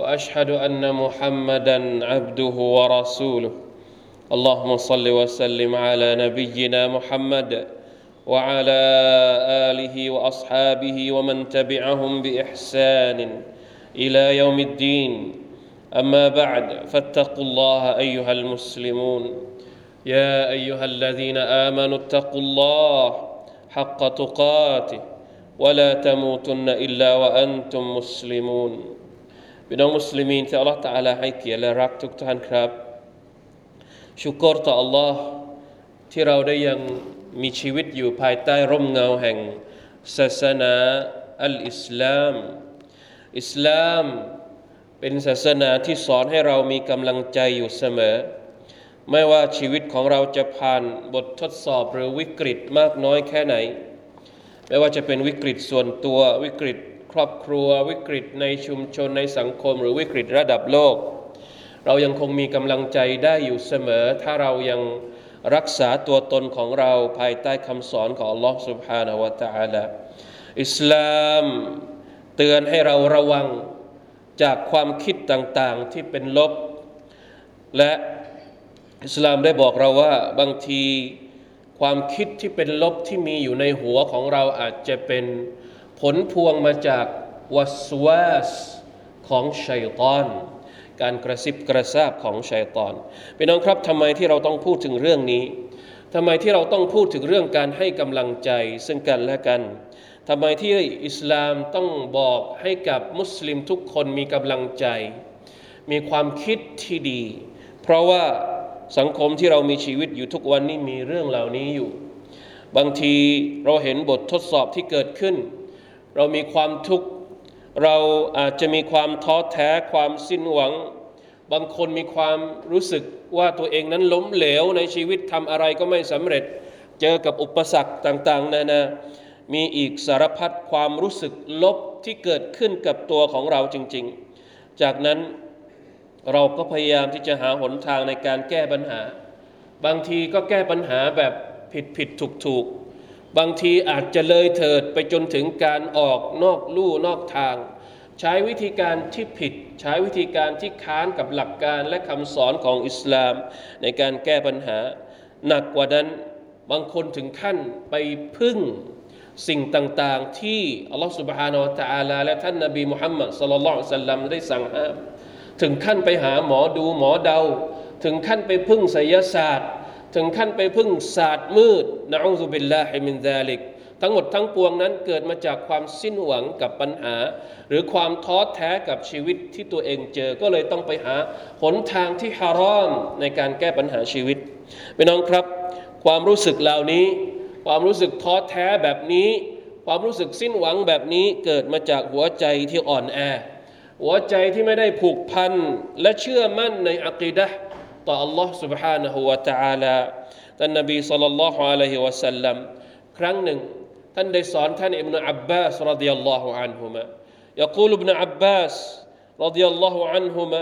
وأشهد أن محمدا عبده ورسوله. اللهم صل وسلم على نبينا محمد وعلى آله وأصحابه ومن تبعهم بإحسان إلى يوم الدين. أما بعد فاتقوا الله أيها المسلمون. يا أيها الذين آمنوا اتقوا الله حق تقاته ولا تموتن إلا وأنتم مسلمون. พี่น้องมุสลิมีนที่อัลลอฮฺตะอาลาให้เกียรติและรักทุกท่านครับ ชุกรต่ออัลลอฮ์ที่เราได้ยังมีชีวิตอยู่ภายใต้ร่มเงาแห่งศาสนาอัลอิสลาม อิสลามเป็นศาสนาที่สอนให้เรามีกำลังใจอยู่เสมอ ไม่ว่าชีวิตของเราจะผ่านบททดสอบหรือวิกฤตมากน้อยแค่ไหน ไม่ว่าจะเป็นวิกฤตส่วนตัววิกฤต ครอบครัว วิกฤตในชุมชนในสังคม หรือวิกฤตระดับโลก เรายังคงมีกำลังใจได้อยู่เสมอ ถ้าเรายังรักษาตัวตนของเราภายใต้คำสอนของ Allah سبحانه และ تعالى อิสลามเตือนให้เราระวังจากความคิดต่างๆที่เป็นลบ และอิสลามได้บอกเราว่าบางทีความคิดที่เป็นลบที่มีอยู่ในหัวของเราอาจจะเป็น ผลพวงมาจากวัสวาสของชัยตอน การกระซิบกระซาบของชัยตอนพี่น้องครับทำไมที่เราต้องพูดถึงเรื่องนี้ทำไมที่เราต้องพูดถึงเรื่องการให้กำลังใจซึ่งกันและกันทำไมที่อิสลามต้องบอกให้กับมุสลิมทุกคนมีกำลังใจ มีความคิดที่ดี เพราะว่าสังคมที่เรามีชีวิตอยู่ทุกวันนี้มีเรื่องเหล่านี้อยู่ บางทีเราเห็นบททดสอบที่เกิดขึ้น เรามีความทุกข์ เราอาจจะมีความท้อแท้ความสิ้นหวัง บางคนมีความรู้สึกว่าตัวเองนั้นล้มเหลวในชีวิตทำอะไรก็ไม่สำเร็จ เจอกับอุปสรรคต่างๆนานามีอีกสารพัดความรู้สึกลบที่เกิดขึ้นกับตัวของเราจริง ๆ จากนั้นเราก็พยายามที่จะหาหนทางในการแก้ปัญหา บางทีก็แก้ปัญหาแบบผิดผิดถูกถูก บางทีอาจจะเลยเถิดไปจนถึงการออกนอกลู่นอกทาง ใช้วิธีการที่ผิด ใช้วิธีการที่ค้านกับหลักการและคำสอนของอิสลาม ในการแก้ปัญหา หนักกว่านั้นบางคนถึงขั้นไปพึ่งสิ่งต่างๆ ที่อัลลอฮฺ سبحانه และ تعالى และท่านนบีมุฮัมมัดสลลัลลอฮุซัลลัมได้สั่งห้ามถึงขั้นไปหาหมอดูหมอเดา ถึงขั้นไปพึ่งไสยศาสตร์ ถึงขั้นไปพึ่งศาสตร์มืดنعوذ بالله من ذلك ทั้งหมดทั้งปวงนั้นเกิดมาจากความสิ้นหวังกับปัญหา หรือความท้อแท้กับชีวิตที่ตัวเองเจอก็เลยต้องไปหาหนทางที่ฮารอมในการแก้ปัญหาชีวิตพี่น้องครับ ความรู้สึกเหล่านี้ ความรู้สึกท้อแท้แบบนี้ ความรู้สึกสิ้นหวังแบบนี้เกิดมาจากหัวใจที่อ่อนแอ หัวใจที่ไม่ได้ผูกพันและเชื่อมั่นในอักีดะ ต่อ Allah سبحانه และ تعالى ท่านนบีสัลลัลลอฮุอะลัยฮิวะสัลลัมครั้งหนึ่ง ท่านได้สอนท่านอิบนาอับบาสรดิยัลลอฮุอันฮุมะ يقول ابن عباس رضي الله عنهما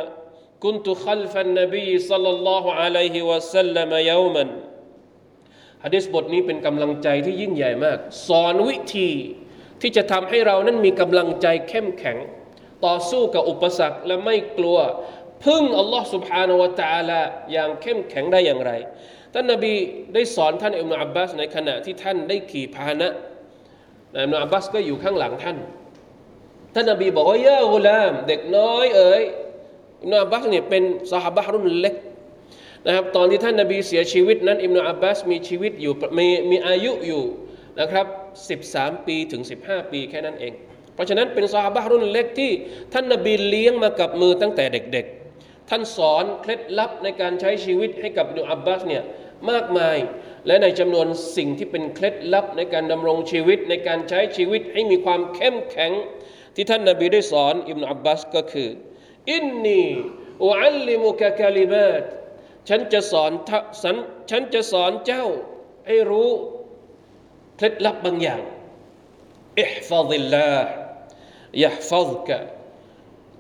كنت خلف النبي صلى الله عليه وسلم يوما ฮะดิษบทนี้เป็นกำลังใจที่ยิ่งใหญ่มาก สอนวิธีที่จะทำให้เรานั้นมีกำลังใจเข้มแข็ง ต่อสู้กับอุปสรรคและไม่กลัว พึ่งอัลลอฮ์ سبحانه และ تعالى อย่างเข้มแข็งได้อย่างไร ท่านนบีได้สอนท่านอิบนาอับบาสในขณะที่ท่านได้ขี่พาหนะอิบนาอับบาสก็อยู่ข้างหลังท่าน ท่านนบีบอกว่ายาอุลาม เด็กน้อยเอ๋ยอิบนาอับบาสเนี่ยเป็นสหบะรุ่นเล็กนะครับตอนที่ท่านนบีเสียชีวิตนั้นอิบนาอับบาสมีชีวิตอยู่มีมีอายุอยู่นะครับ13 ปีถึง 15 ปีแค่นั้นเอง เพราะฉะนั้นเป็นซาฮาบะรุ่นเล็กที่ท่านนบีเลี้ยงมากับมือตั้งแต่เด็กๆ ท่านสอนเคล็ดลับในการใช้ชีวิตให้กับอิบนาอับบาสเนี่ยมากมาย และในจำนวนสิ่งที่เป็นเคล็ดลับในการดำรงชีวิตในการใช้ชีวิตให้มีความเข้มแข็ง ที่ท่านนบีได้สอนอิบนาอับบาสก็คืออินนีอุอัลลิมุกะกะลิมาตฉันจะสอนฉันฉันจะสอนเจ้าให้รู้เคล็ดลับบางอย่างอิฮฟาดิลลาห์ยะฟาดกะ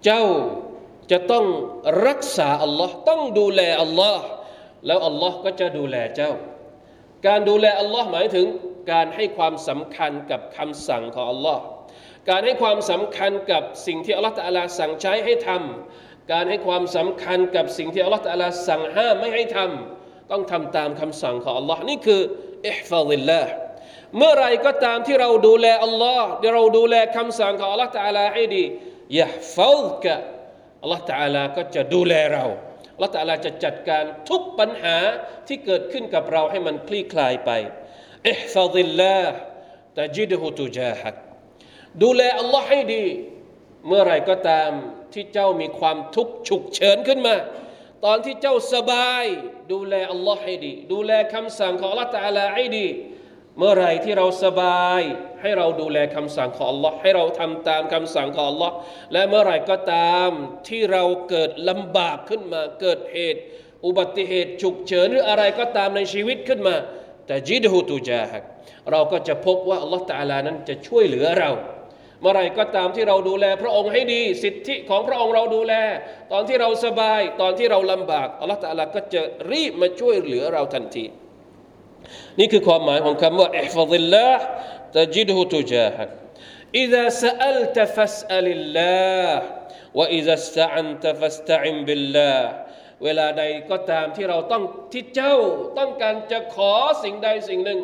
เจ้า จะต้องรักษาอัลลอฮ์ต้องดูแลอัลลอฮ์แล้วอัลลอฮ์ก็จะดูแลเจ้า การดูแลอัลลอฮ์หมายถึงการให้ความสำคัญกับคำสั่งของอัลลอฮ์การให้ความสำคัญกับสิ่งที่อัลลอฮ์ตะลาสั่งใช้ให้ทำการให้ความสำคัญกับสิ่งที่อัลลอฮ์ตะลาสั่งห้ามไม่ให้ทำต้องทำตามคำสั่งของอัลลอฮ์นี่คืออิฮฟาดิลลาห์เมื่อไรก็ตามที่เราดูแลอัลลอฮ์เราดูแลคำสั่งของอัลลอฮ์ตะลาให้ดียะฟาดกะ อัลลอฮ์ตะลาก็จะดูแลเราอัลลอฮ์ตะลาจะจัดการทุกปัญหาที่เกิดขึ้นกับเราให้มันคลี่คลายไปอิฮฟาดิลลาตะจิดฮุตุจาฮักดูแลอัลลอฮ์ให้ดี เมื่อไรก็ตามที่เจ้ามีความทุกข์ฉุกเฉินขึ้นมา ตอนที่เจ้าสบาย ดูแลอัลลอฮ์ให้ดี ดูแลคำสั่งของอัลลอฮ์ตาลาให้ดี เมื่อไรที่เราสบาย ให้เราดูแลคำสั่งของอัลลอฮ์ให้เราทำตามคำสั่งของอัลลอฮ์และเมื่อไรก็ตามที่เราเกิดลำบากขึ้นมาเกิดเหตุ อุบัติเหตุฉุกเฉินหรืออะไรก็ตามในชีวิตขึ้นมาแต่จิดฮูตูจาฮักเราก็จะพบว่าอัลลอฮ์ตะอาลานั้นจะช่วยเหลือเราเมื่อไรก็ตามที่เราดูแลพระองค์ให้ดี สิทธิของพระองค์เราดูแล ตอนที่เราสบาย ตอนที่เราลำบากอัลลอฮฺตะอาลาก็จะรีบมาช่วยเหลือเราทันที นี่คือความหมายของคำว่าอิฮฟาดิลลาห์ตะ จิดฮุตุจาฮัก إذا سألت فاسأل الله وإذا استعنت فاستعن بالله เวลาใดก็ตามที่เราต้องที่เจ้าต้องการจะขอสิ่งใดสิ่งหนึ่ง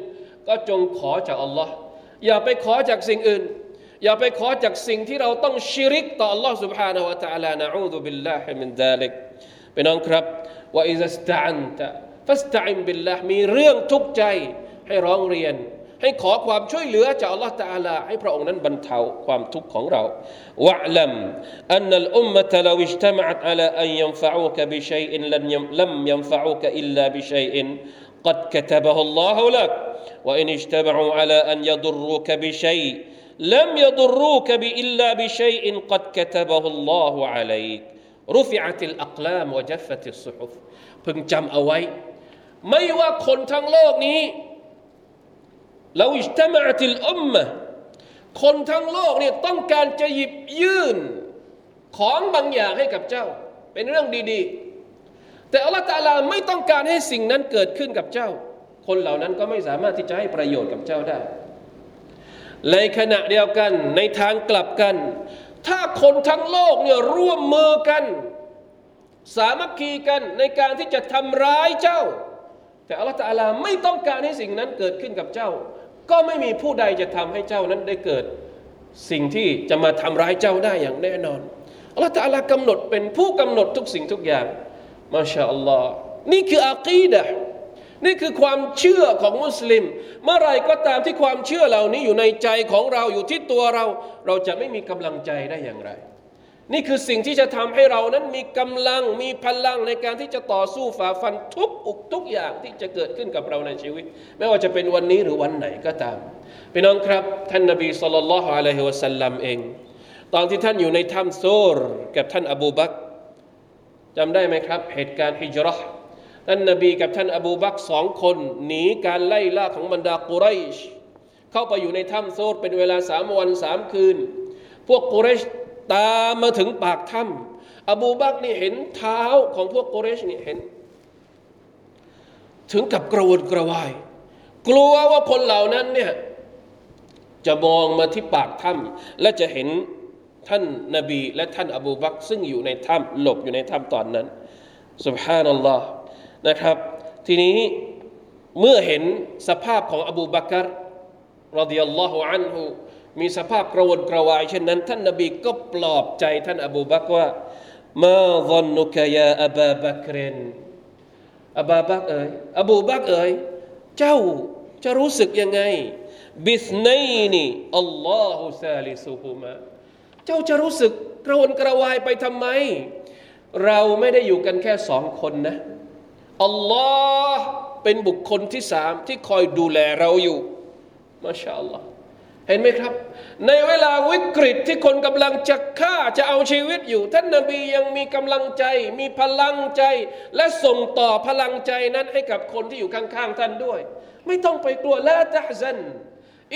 ก็จงขอจากอัลลอฮ์อย่าไปขอจากสิ่งอื่น อย่าไปขอจากสิ่งที่เราต้องชิริกต่อ Allah سبحانه และ تعالى นะอูซุบิลลาฮิมินดาลิกพี่น้องครับว่าอิซัสตะอันตะฟัสตะอิมบิลลาห์มีเรื่องทุกข์ใจให้ร้องเรียน ให้ขอความช่วยเหลือจาก Allah تعالى ให้พระองค์นั้นบรรเทาความทุกข์ของเราวะลัมอันนัลอุมมะตะลาวิจตมะอัตอะลาอันยันฟะอูกะบิชัยอินลันยัมลัมยันฟะอูกะอิลลาบิชัยอิน قد كتبه الله لك وإن اجتمعوا على أن يضروك بشيء لم يضروك إلا بشيء قد كتبه الله عليك رفعت الأقلام وجفت الصحف พึงจำเอาไว้ ไม่ว่าคนทั้งโลกนี้ เราอิจตมะติลอุมมะคนทั้งโลกเนี่ยต้องการจะหยิบยื่นของบางอย่างให้กับเจ้า เป็นเรื่องดีๆ แต่อัลลอฮฺตาลาไม่ต้องการให้สิ่งนั้นเกิดขึ้นกับเจ้า คนเหล่านั้นก็ไม่สามารถที่จะให้ประโยชน์กับเจ้าได้ ในขณะเดียวกันในทางกลับกัน ถ้าคนทั้งโลกเนี่ยร่วมมือกัน สามัคคีกันในการที่จะทำร้ายเจ้า แต่อัลลอฮฺตาลาไม่ต้องการให้สิ่งนั้นเกิดขึ้นกับเจ้า ก็ไม่มีผู้ใดจะทำให้เจ้านั้นได้เกิด สิ่งที่จะมาทำร้ายเจ้าได้อย่างแน่นอนอัลลอฮฺตาลากำหนดเป็นผู้กำหนดทุกสิ่งทุกอย่างมาชาอัลลอฮ์นี่คืออากีดะนี่คือความเชื่อของมุสลิม เมื่อไรก็ตามที่ความเชื่อเหล่านี้อยู่ในใจของเราอยู่ที่ตัวเรา เราจะไม่มีกำลังใจได้อย่างไร นี่คือสิ่งที่จะทำให้เรานั้นมีกำลังมีพลังในการที่จะต่อสู้ฝ่าฟันทุกอุกทุกอย่างที่จะเกิดขึ้นกับเราในชีวิต ไม่ว่าจะเป็นวันนี้หรือวันไหนก็ตามพี่น้องครับ ท่านนบีสุลต่านละฮ์อะลัยฮิวะสัลลัมเอง ตอนที่ท่านอยู่ในถ้ำโซรกับท่านอบูบักจำได้ไหมครับ เหตุการณ์ฮิจรัชท่านนบีกับท่านอบูบักสองคนหนีการไล่ล่าของบรรดากุไรชเข้าไปอยู่ในถ้ำโซดเป็นเวลาสามวันสามคืน พวกกุเรช ตามมาถึงปากถ้ำอบูบักนี่เห็นเท้าของพวกกเรชนี่เห็น ถึงกับกระวนกระวาย กลัวว่าคนเหล่านั้นเนี่ยจะมองมาที่ปากถ้ำและจะเห็นท่านนบี และท่านอบูบักซึ่งอยู่ในถ้ำหลบอยู่ในถ้ำตอนนั้นสุบฮานัลลอฮ์นะครับ ทีนี้เมื่อเห็นสภาพของอบูบักรرضي الله عنه มีสภาพกระวนกระวายเช่นนั้น ท่านนบีก็ปลอบใจท่านอบูบักว่าما ظنك يا أبا بكر อบูบักเอ๋ยอบูบักเอ๋ยเจ้าจะรู้สึกยังไง باثنين الله ثالثهما เจ้าจะรู้สึกกระวนกระวายไปทำไม เราไม่ได้อยู่กันแค่สองคนนะอัลลอฮ์เป็นบุคคลที่สามที่คอยดูแลเราอยู่มาชาอัลลอฮ์ เห็นไหมครับ ในเวลาวิกฤตที่คนกำลังจะฆ่าจะเอาชีวิตอยู่ ท่านนาบียังมีกำลังใจ มีพลังใจ และส่งต่อพลังใจนั้นให้กับคนที่อยู่ข้างๆท่านด้วย ไม่ต้องไปกลัวละตะซัน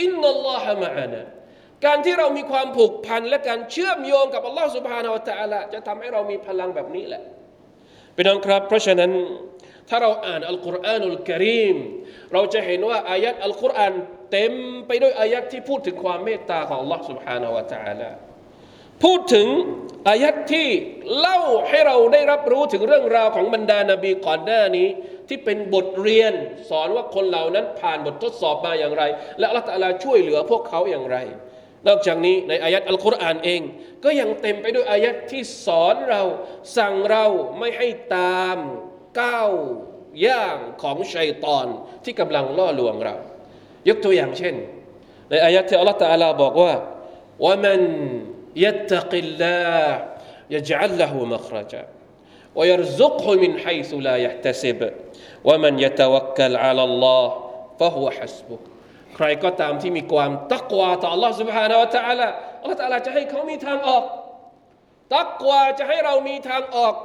อินนัลลอฮะมะอานะการที่เรามีความผูกพันและการเชื่อมโยงกับอัลลอฮฺสุบฮานาอัลตะละจะทำให้เรามีพลังแบบนี้แหละพี่น้องครับ เพราะฉะนั้นถ้าเราอ่านอัลกุรอานุลกิริมเราจะเห็นว่าอายัดอัลกุรอาน เต็มไปด้วยอายัดที่พูดถึงความเมตตาของ Allah سبحانه และ تعالى พูดถึงอายัดที่เล่าให้เราได้รับรู้ถึงเรื่องราวของบรรดานาบีก่อนหน้านี้ ที่เป็นบทเรียนสอนว่าคนเหล่านั้นผ่านบททดสอบมาอย่างไร และอัลลอฮฺช่วยเหลือพวกเขาอย่างไร นอกจากนี้ในอายัดอัลกุรอานเอง ก็ยังเต็มไปด้วยอายัดที่สอนเราสั่งเราไม่ให้ตามก้าวย่างของชัยตอนที่กำลังล่อลวงเรา ยกตัวอย่างเช่น ในอายัดที่อัลลอฮฺตะอาลาบอกว่าว่ามันยัตกิลลาห์ يجعل له مخرجا ويرزقه من حيث لا يحتسب ومن يتوكل على الله فهو حسبه ใครก็ตามที่มีความตักวาต่อ Allah سبحانه และ تعالى Allah تعالى จะให้เขามีทางออก ตักวาจะให้เรามีทางออก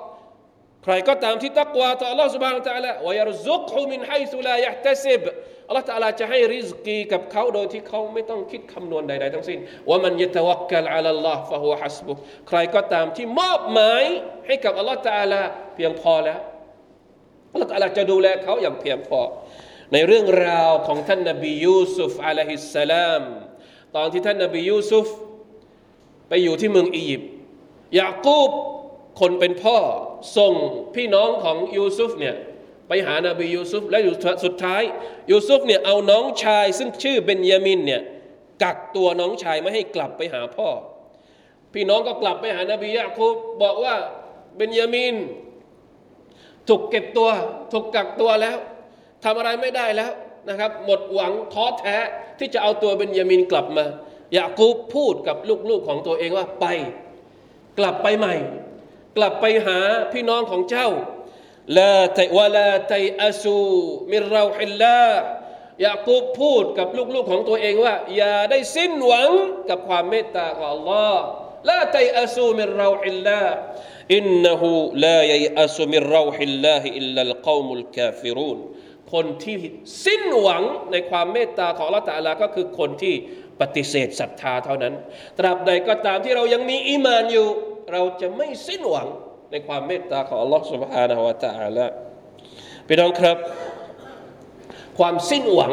ใครก็ตามที่ตักวาต่อ Allah سبحانه และ تعالى วยรซุก ลลอฮฺตาลาจะให้ริสกีกับเขาโดยที่เขาไม่ต้องคิดคำนวณใด ๆ ทั้งสิ้นว่ามันยะตะวักกลอัลลอฮฺฟะฮุฮัสบุใครก็ตามที่มอบหมายให้กับอัลลอฮฺตาลาเพียงพอแล้วอัลลอฮฺตาลาจะดูแลเขาอย่างเพียงพอ ในเรื่องราวของท่านนบียูซุฟอะลัยฮิสสลามตอนที่ท่านนบียูซุฟไปอยู่ที่เมืองอียิปต์ยากูบคนเป็นพ่อส่งพี่น้องของยูซุฟเนี่ย ไปหานาบียูซุฟและอยู่สุดท้ายยูซุฟเนี่ยเอาน้องชายซึ่งชื่อเบนยามินเนี่ยกักตัวน้องชายไม่ให้กลับไปหาพ่อ พี่น้องก็กลับไปหานาบียะคูบบอกว่าเบนยามินถูกเก็บตัวถูกกักตัวแล้วทำอะไรไม่ได้แล้วนะครับ หมดหวังท้อแท้ที่จะเอาตัวเบนยามินกลับมายาคูบพูดกับลูกๆของตัวเองว่าไป กลับไปใหม่ กลับไปหาพี่น้องของเจ้า ลาไตวลาไตอาซูมิเราฮิลลายากูบพูดกับลูกๆของตัวเองว่า อย่าได้สิ้นหวังกับความเมตตาของ Allah ลาไตอาซูมิเราฮิลลาอินนหูลายัยอาซูมิเราฮิลลาอิลลัลกอมุลกาฟิรูนคนที่สิ้นหวังในความเมตตาของ Allah ตาลาก็คือคนที่ปฏิเสธศรัทธาเท่านั้น ตราบใดก็ตามที่เรายังมีอีมานอยู่ เราจะไม่สิ้นหวัง ในความเมตตาของ Allah سبحانه และ تعالى พี่น้องครับ ความสิ้นหวัง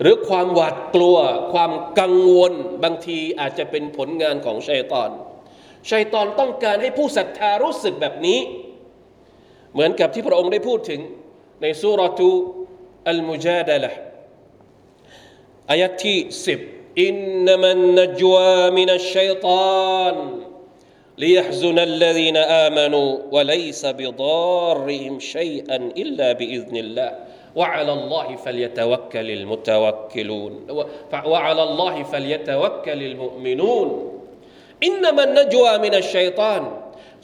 หรือความหวาดกลัว ความกังวลบางทีอาจจะเป็นผลงานของชัยตอนชัยตอนต้องการให้ผู้ศรัทธารู้สึกแบบนี้ เหมือนกับที่พระองค์ได้พูดถึงในสุรทูอัลมุจาดะละอายะที่สิบอินนัมันนจวามินัชชัยตาน ليحزن الذين آمنوا وليس بضارهم شيئا إلا بإذن الله وعلى الله فليتوكل المتوكلون وعلى الله فليتوكل المؤمنون إنما النجوى من الشيطان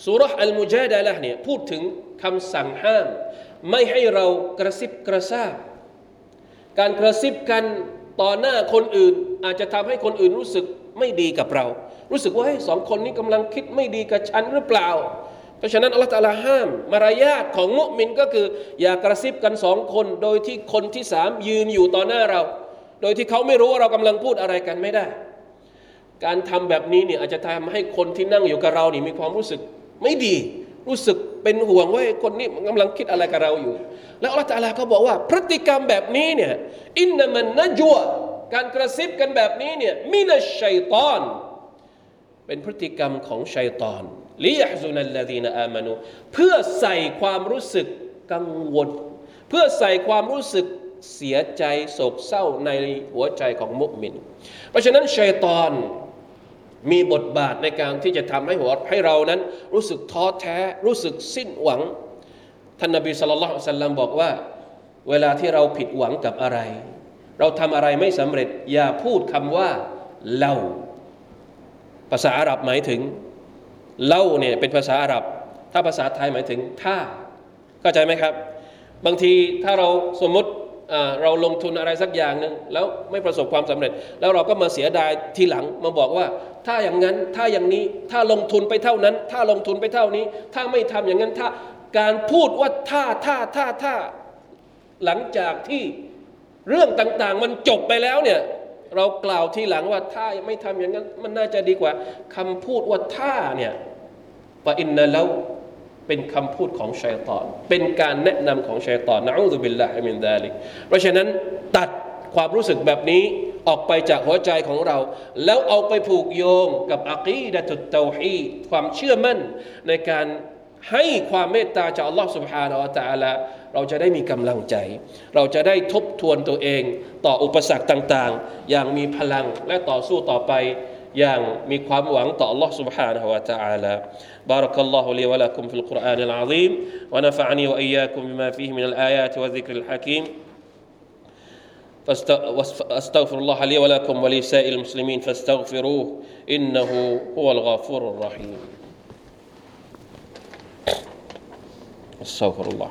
สุรษอัลมุจาดะละเนี่ยพูดถึงคำสั่งห้าม ไม่ให้เรากระซิบกระซาบ การกระซิบกันต่อหน้าคนอื่น อาจจะทำให้คนอื่นรู้สึกไม่ดีกับเรา รู้สึกว่าให้สองคนนี้กำลังคิดไม่ดีกับฉันหรือเปล่า เพราะฉะนั้นอัลลอฮฺตาลาห้าม มารยาทของมุมินก็คือ อย่ากระซิบกันสองคนโดยที่คนที่สามยืนอยู่ต่อหน้าเรา โดยที่เขาไม่รู้ว่าเรากำลังพูดอะไรกันไม่ได้ การทำแบบนี้เนี่ยอาจจะทำให้คนที่นั่งอยู่กับเรานี่มีความรู้สึกไม่ดีรู้สึกเป็นห่วงว่าคนนี้กำลังคิดอะไรกับเราอยู่ แล้วอัลลอฮฺตาลาก็บอกว่า พฤติกรรมแบบนี้เนี่ยอินนามันนะจัวการกระซิบกันแบบนี้เนี่ยมินัชชัยตอน เป็นพฤติกรรมของชัยตอนลิยฮซุนัลลดีนอามานูเพื่อใส่ความรู้สึกกังวล เพื่อใส่ความรู้สึกเสียใจโศกเศร้าในหัวใจของมุสลิมเพราะฉะนั้นชัยตอนมีบทบาทในการที่จะทำให้หัวให้เรานั้น รู้สึกท้อแท้รู้สึกสิ้นหวังท่านนบีสุลต่านสัลลัมบอกว่า เวลาที่เราผิดหวังกับอะไร เราทำอะไรไม่สำเร็จอย่าพูดคำว่าเล่า ภาษาอาหรับหมายถึงเล่าเนี่ยเป็นภาษาอาหรับ ถ้าภาษาไทยหมายถึงถ้าเข้าใจไหมครับ บางทีถ้าเราสมมติเราลงทุนอะไรสักอย่างหนึ่งแล้วไม่ประสบความสำเร็จ แล้วเราก็มาเสียดายทีหลังมาบอกว่า ถ้าอย่างนั้นถ้าอย่างนี้ถ้าลงทุนไปเท่านั้น ถ้าลงทุนไปเท่านี้ ถ้าไม่ทำอย่างนั้นถ้าการพูดว่าถ้าถ้าถ้าถ้าหลังจากที่เรื่องต่างๆ มันจบไปแล้วเนี่ย เรากล่าวทีหลังว่าถ้าไม่ทำอย่างนั้นมันน่าจะดีกว่าคำพูดว่าถ้าเนี่ยปะอินนะแล้วเป็นคำพูดของชัยตอน เป็นการแนะนำของชัยตอนนะอูซุบิลลาฮิมินดาลิกเพราะฉะนั้นตัดความรู้สึกแบบนี้ออกไปจากหัวใจของเรา แล้วเอาไปผูกโยงกับอักีดะตุตเตาฮีความเชื่อมั่นในการให้ความเมตตาจากอัลลอฮ์ سبحانه และ تعالى เราจะได้มีกำลังใจ เราจะได้ทบทวนตัวเอง ต่ออุปสรรคต่างๆ อย่างมีพลังและต่อสู้ต่อไป อย่างมีความหวังต่อ Allah سبحانه และ تعالى بارك الله لي ولكم في القرآن العظيم ونفعني وإياكم بما فيه من الآيات والذكر الحكيم فاستغفر الله لي ولكم ولسائر المسلمين فاستغفروه إنه هو الغفور الرحيم استغفر الله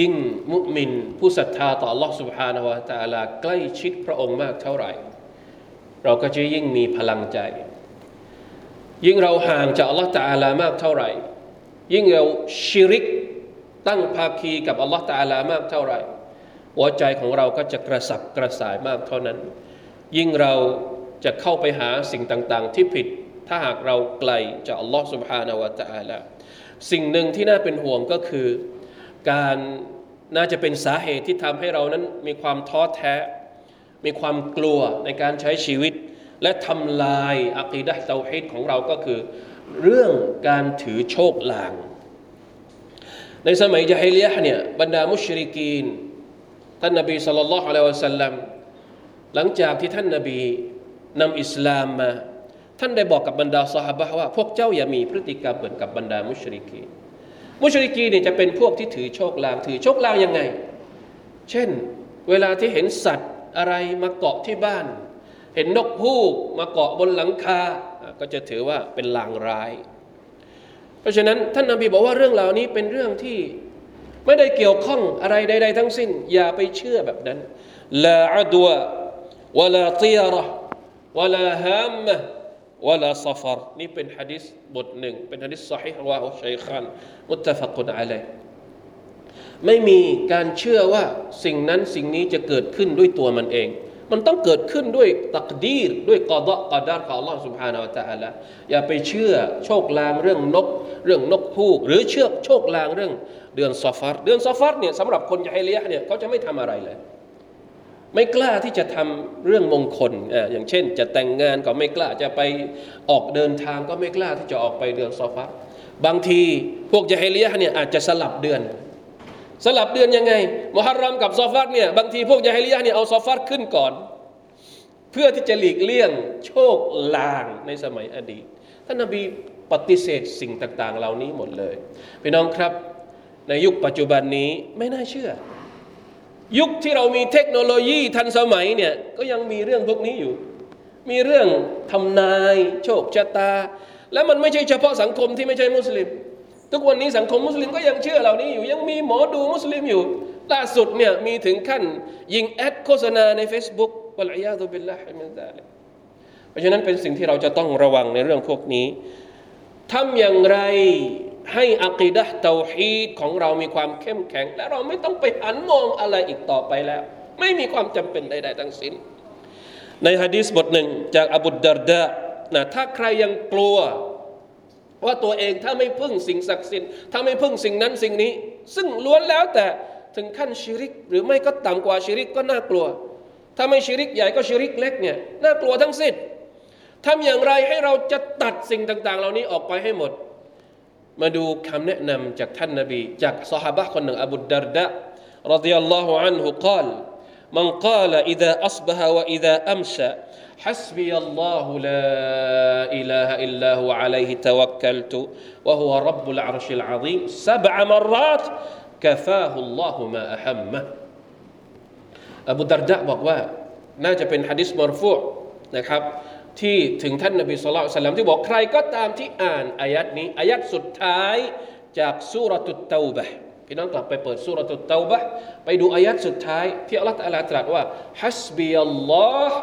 ยิ่งมุมินผู้ศรัทธาต่อ Allah سبحانه และ تعالى ใกล้ชิดพระองค์มากเท่าไหร่ เราก็จะยิ่งมีพลังใจ ยิ่งเราห่างจาก Allah تعالى มากเท่าไหร่ ยิ่งเราชิริกตั้งภาคีกับ Allah تعالى มากเท่าไหร่ หัวใจของเราก็จะกระสับกระส่ายมากเท่านั้น ยิ่งเราจะเข้าไปหาสิ่งต่าง ๆ ที่ผิด ถ้าหากเราไกลจาก Allah سبحانه และ تعالى สิ่งหนึ่งที่น่าเป็นห่วงก็คือ การน่าจะเป็นสาเหตุที่ทำให้เรานั้นมีความท้อแท้ มีความกลัวในการใช้ชีวิต และทำลายอัคีดะเตาฮิดของเราก็คือ เรื่องการถือโชคลาง ในสมัยจาฮิลียเนี่ยบรรดามุชริกีน ท่านนบีสุลต่านละฮ์อะลัยวะสัลลัมหลังจากที่ท่านนบีนำอิสลามมา ท่านได้บอกกับบรรดาสหบะว่า พวกเจ้าอย่ามีพฤติกรรมเหมือนกับบรรดามุชริกีน มุชริกีเนี่ยจะเป็นพวกที่ถือโชคลาง ถือโชคลางยังไง เช่น เวลาที่เห็นสัตว์อะไรมาเกาะที่บ้าน เห็นนกฮูกมาเกาะบนหลังคา ก็จะถือว่าเป็นลางร้าย เพราะฉะนั้นท่านนาบีบอกว่าเรื่องเหล่านี้เป็นเรื่องที่ไม่ได้เกี่ยวข้องอะไรใดๆทั้งสิ้น อย่าไปเชื่อแบบนั้นลาอัดวะวะลาตียระวะลาฮามมะ วะลาซฟรนี่เป็นฮะดิษบทหนึ่งเป็นฮะดิษสሒฮ์ว่าอัลชัยขันมุตตะฟักุนอะลัยไม่มีการเชื่อว่าสิ่งนั้นสิ่งนี้จะเกิดขึ้นด้วยตัวมันเอง มันต้องเกิดขึ้นด้วยตักดีรด้วยกอดะกอดารของ Allah سبحانه และ تعالى อย่าไปเชื่อโชคลางเรื่องนก เรื่องนกฮูก หรือเชื่อโชคลางเรื่องเดือนซอฟาร์เดือนซอฟาร์เนี่ยสำหรับคนยะฮิลียะเนี่ยเขาจะไม่ทำอะไรเลย ไม่กล้าที่จะทำเรื่องมงคลอย่างเช่น จะแต่งงานก็ไม่กล้าจะไปออกเดินทางก็ไม่กล้าที่จะออกไปเดือนซอฟาบางทีพวกยะฮิลียเนี่ยอาจจะสลับเดือน สลับเดือนยังไงมุฮัรรอมกับซอฟาร์เนี่ยบางทีพวกยะฮิลียเนี่ยเอาซอฟาร์ขึ้นก่อน เพื่อที่จะหลีกเลี่ยงโชคลางในสมัยอดีตท่านนบีปฏิเสธสิ่งต่าง ๆ เหล่านี้หมดเลยพี่น้องครับ ในยุคปัจจุบันนี้ไม่น่าเชื่อ ยุคที่เรามีเทคโนโลยีทันสมัยเนี่ยก็ยังมีเรื่องพวกนี้อยู่ มีเรื่องทำนาย โชคชะตา และมันไม่ใช่เฉพาะสังคมที่ไม่ใช่มุสลิม ทุกวันนี้สังคมมุสลิมก็ยังเชื่อเหล่านี้อยู่ ยังมีหมอดูมุสลิมอยู่ ล่าสุดเนี่ยมีถึงขั้น ยิงแอดโฆษณาใน Facebook วลัยยาตุบิลลาฮิมินซาลิเพราะฉะนั้นเป็นสิ่งที่เราจะต้องระวังในเรื่องพวกนี้ทำอย่างไร ให้อักีดะเตาฮีดของเรามีความเข้มแข็ง และเราไม่ต้องไปหันมองอะไรอีกต่อไปแล้ว ไม่มีความจำเป็นใด ๆ ทั้งสิ้น ในฮะดีษบทหนึ่งจากอบุดดารดานะถ้าใครยังกลัวว่าตัวเองถ้าไม่พึ่งสิ่งศักดิ์สิทธิ์ถ้าไม่พึ่งสิ่งนั้นสิ่งนี้ ซึ่งล้วนแล้วแต่ถึงขั้นชิริก หรือไม่ก็ต่ำกว่าชิริกก็น่ากลัว ถ้าไม่ชิริกใหญ่ก็ชิริกเล็กเนี่ยน่ากลัวทั้งสิ้นทำอย่างไรให้เราจะตัดสิ่งต่าง ๆ เหล่านี้ออกไปให้หมด มาดูคำแนะนำจากท่านนบีจากสหบะคนหนึ่งอบูดดารดะรดิยัลลอฮุอันฮุกล่าว من قال إذا أصبح وإذا أمسى حسبي الله لا إله إلا هو عليه توكلت وهو رب العرش العظيم سبع مرات كفاه الله ما أحمه อบูดารดะบอกว่า น่าจะเป็นฮะดิษมารฟูอนะครับ ที่ถึงท่านนบีสุลต่านที่บอกใครก็ตามที่อ่านอายัดนี้อายัดสุดท้ายจากสุรตุเตาบะพี่น้องกลับไปเปิดสุรตุเตาบะไปดูอายัดสุดท้าย ที่อัลลอฮฺตรัสตรัสว่าฮัสบีอัลลอฮ์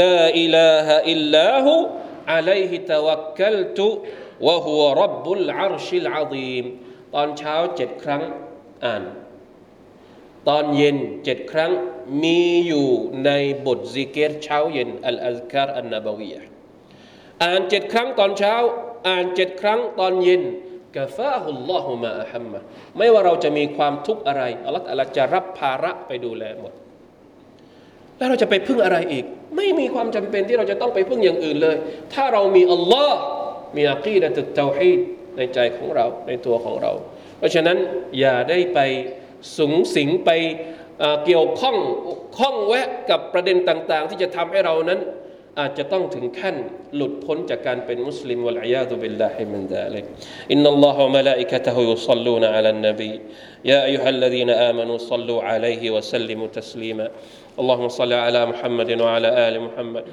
ลาอิลาฮะอิลลาหูعليه توكلت وهو رب العرش العظيم ตอนเช้าเจ็ดครั้งอ่าน ตอนเย็นเจ็ดครั้งมีอยู่ในบทซิกเกตเช้าเย็นอัลอัลคารอันนาบวียะอ่านเจ็ดครั้งตอนเช้า อ่านเจ็ดครั้งตอนเย็นكفاه الله ما أهمه ไม่ว่าเราจะมีความทุกข์อะไรอัลลอฮฺจะรับภาระไปดูแลหมด แล้วเราจะไปพึ่งอะไรอีก ไม่มีความจำเป็นที่เราจะต้องไปพึ่งอย่างอื่นเลย ถ้าเรามีอัลลอฮ์มีعقيدة التوحيد ในใจของเราในตัวของเรา เพราะฉะนั้นอย่าได้ไป สูงสิงไปเอ่อเกี่ยวข้องข้องแวะกับประเด็นต่าง ๆ ที่จะทำให้เรานั้น อาจจะต้องถึงขั้นหลุดพ้นจากการเป็นมุสลิมวะลัยยาตุบิลลาฮิมินดาลิกอินนัลลอฮฺวะมะลาอิกะตะฮุยุศ็อลลูนอะลันนบียาอัยยูฮัลลซีนอามานูศ็อลลูอะลัยฮิวะซัลลิมุตัสลีมา اللهم صل على محمد وعلى آل محمد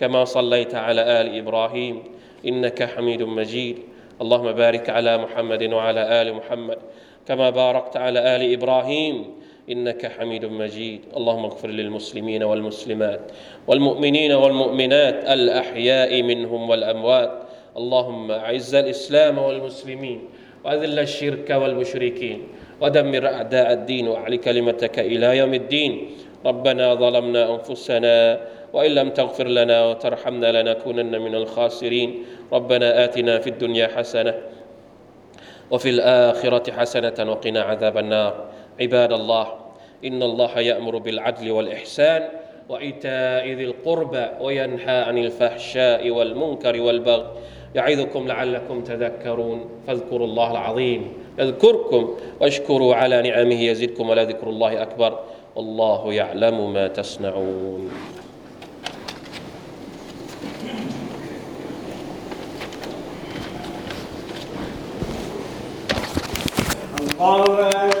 كما صليت على آل إبراهيم إنك حميد مجيد اللهم بارك على محمد وعلى آل محمد كما باركت على آل إبراهيم إنك حميد مجيد. اللهم اغفر للمسلمين والمسلمات والمؤمنين والمؤمنات الأحياء منهم والأموات. اللهم أعز الإسلام والمسلمين وأذل الشرك والمشركين ودمر أعداء الدين وأعل كلمتك إلى يوم الدين. ربنا ظلمنا أنفسنا وإن لم تغفر لنا وترحمنا لنكونن من الخاسرين. ربنا آتنا في الدنيا حسنة وفي الآخرة حسنة وقنا عذاب النار. عباد الله إن الله يأمر بالعدل والإحسان وإيتاء ذي القربى وينهى عن الفحشاء والمنكر والبغي. يعظكم لعلكم تذكرون. فاذكروا الله العظيم يذكركم واشكروا على نعمه يزدكم ولذكر الله أكبر. والله يعلم ما تصنعون. Amen.